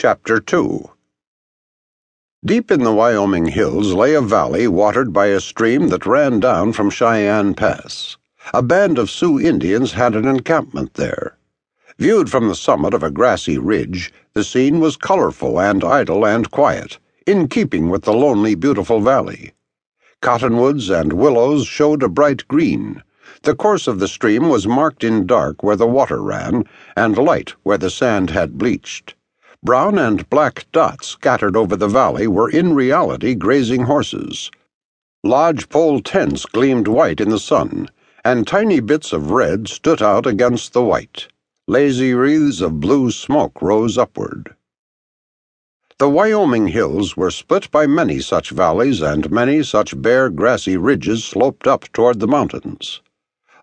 Chapter 2 Deep in the Wyoming hills lay a valley watered by a stream that ran down from Cheyenne Pass. A band of Sioux Indians had an encampment there. Viewed from the summit of a grassy ridge, the scene was colorful and idle and quiet, in keeping with the lonely, beautiful valley. Cottonwoods and willows showed a bright green. The course of the stream was marked in dark where the water ran, and light where the sand had bleached. Brown and black dots scattered over the valley were in reality grazing horses. Lodge pole tents gleamed white in the sun, and tiny bits of red stood out against the white. Lazy wreaths of blue smoke rose upward. The Wyoming hills were split by many such valleys, and many such bare, grassy ridges sloped up toward the mountains.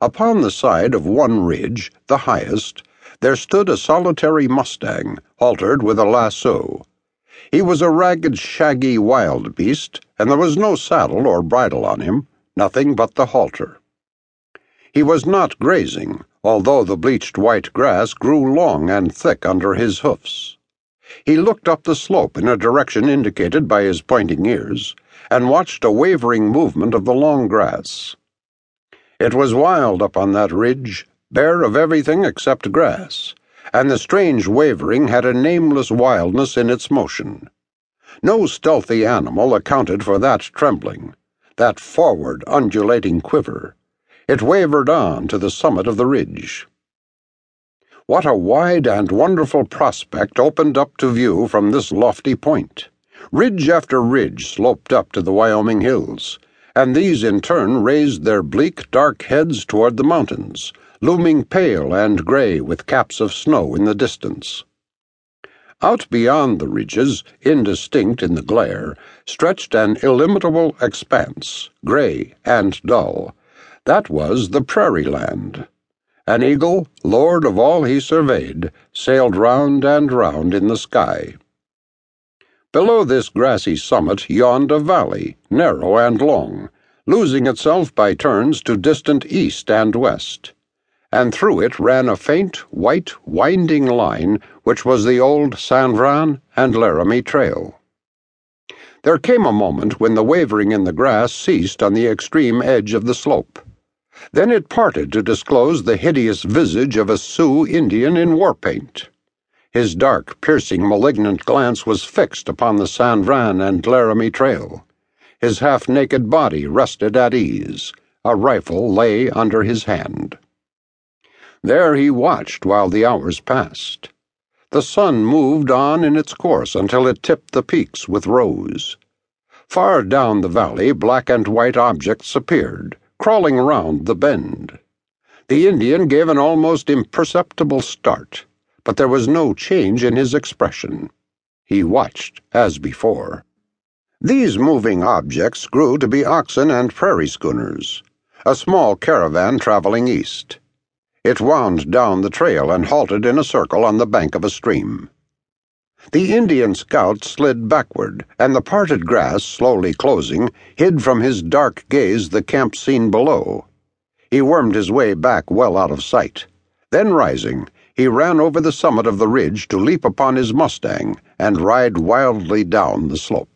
Upon the side of one ridge, the highest, there stood a solitary mustang, haltered with a lasso. He was a ragged, shaggy wild beast, and there was no saddle or bridle on him, nothing but the halter. He was not grazing, although the bleached white grass grew long and thick under his hoofs. He looked up the slope in a direction indicated by his pointing ears, and watched a wavering movement of the long grass. It was wild up on that ridge, bare of everything except grass, and the strange wavering had a nameless wildness in its motion. No stealthy animal accounted for that trembling, that forward undulating quiver. It wavered on to the summit of the ridge. What a wide and wonderful prospect opened up to view from this lofty point. Ridge after ridge sloped up to the Wyoming hills, and these in turn raised their bleak, dark heads toward the mountains looming pale and gray with caps of snow in the distance. Out beyond the ridges, indistinct in the glare, stretched an illimitable expanse, gray and dull. That was the prairie land. An eagle, lord of all he surveyed, sailed round and round in the sky. Below this grassy summit yawned a valley, narrow and long, losing itself by turns to distant east and west and through it ran a faint, white, winding line which was the old San Juan and Laramie Trail. There came a moment when the wavering in the grass ceased on the extreme edge of the slope. Then it parted to disclose the hideous visage of a Sioux Indian in war paint. His dark, piercing, malignant glance was fixed upon the San Juan and Laramie Trail. His half naked body rested at ease. A rifle lay under his hand. There he watched while the hours passed. The sun moved on in its course until it tipped the peaks with rose. Far down the valley, black and white objects appeared, crawling around the bend. The Indian gave an almost imperceptible start, but there was no change in his expression. He watched as before. These moving objects grew to be oxen and prairie schooners, a small caravan traveling east. It wound down the trail and halted in a circle on the bank of a stream. The Indian scout slid backward, and the parted grass, slowly closing, hid from his dark gaze the camp scene below. He wormed his way back well out of sight. Then rising, he ran over the summit of the ridge to leap upon his Mustang and ride wildly down the slope.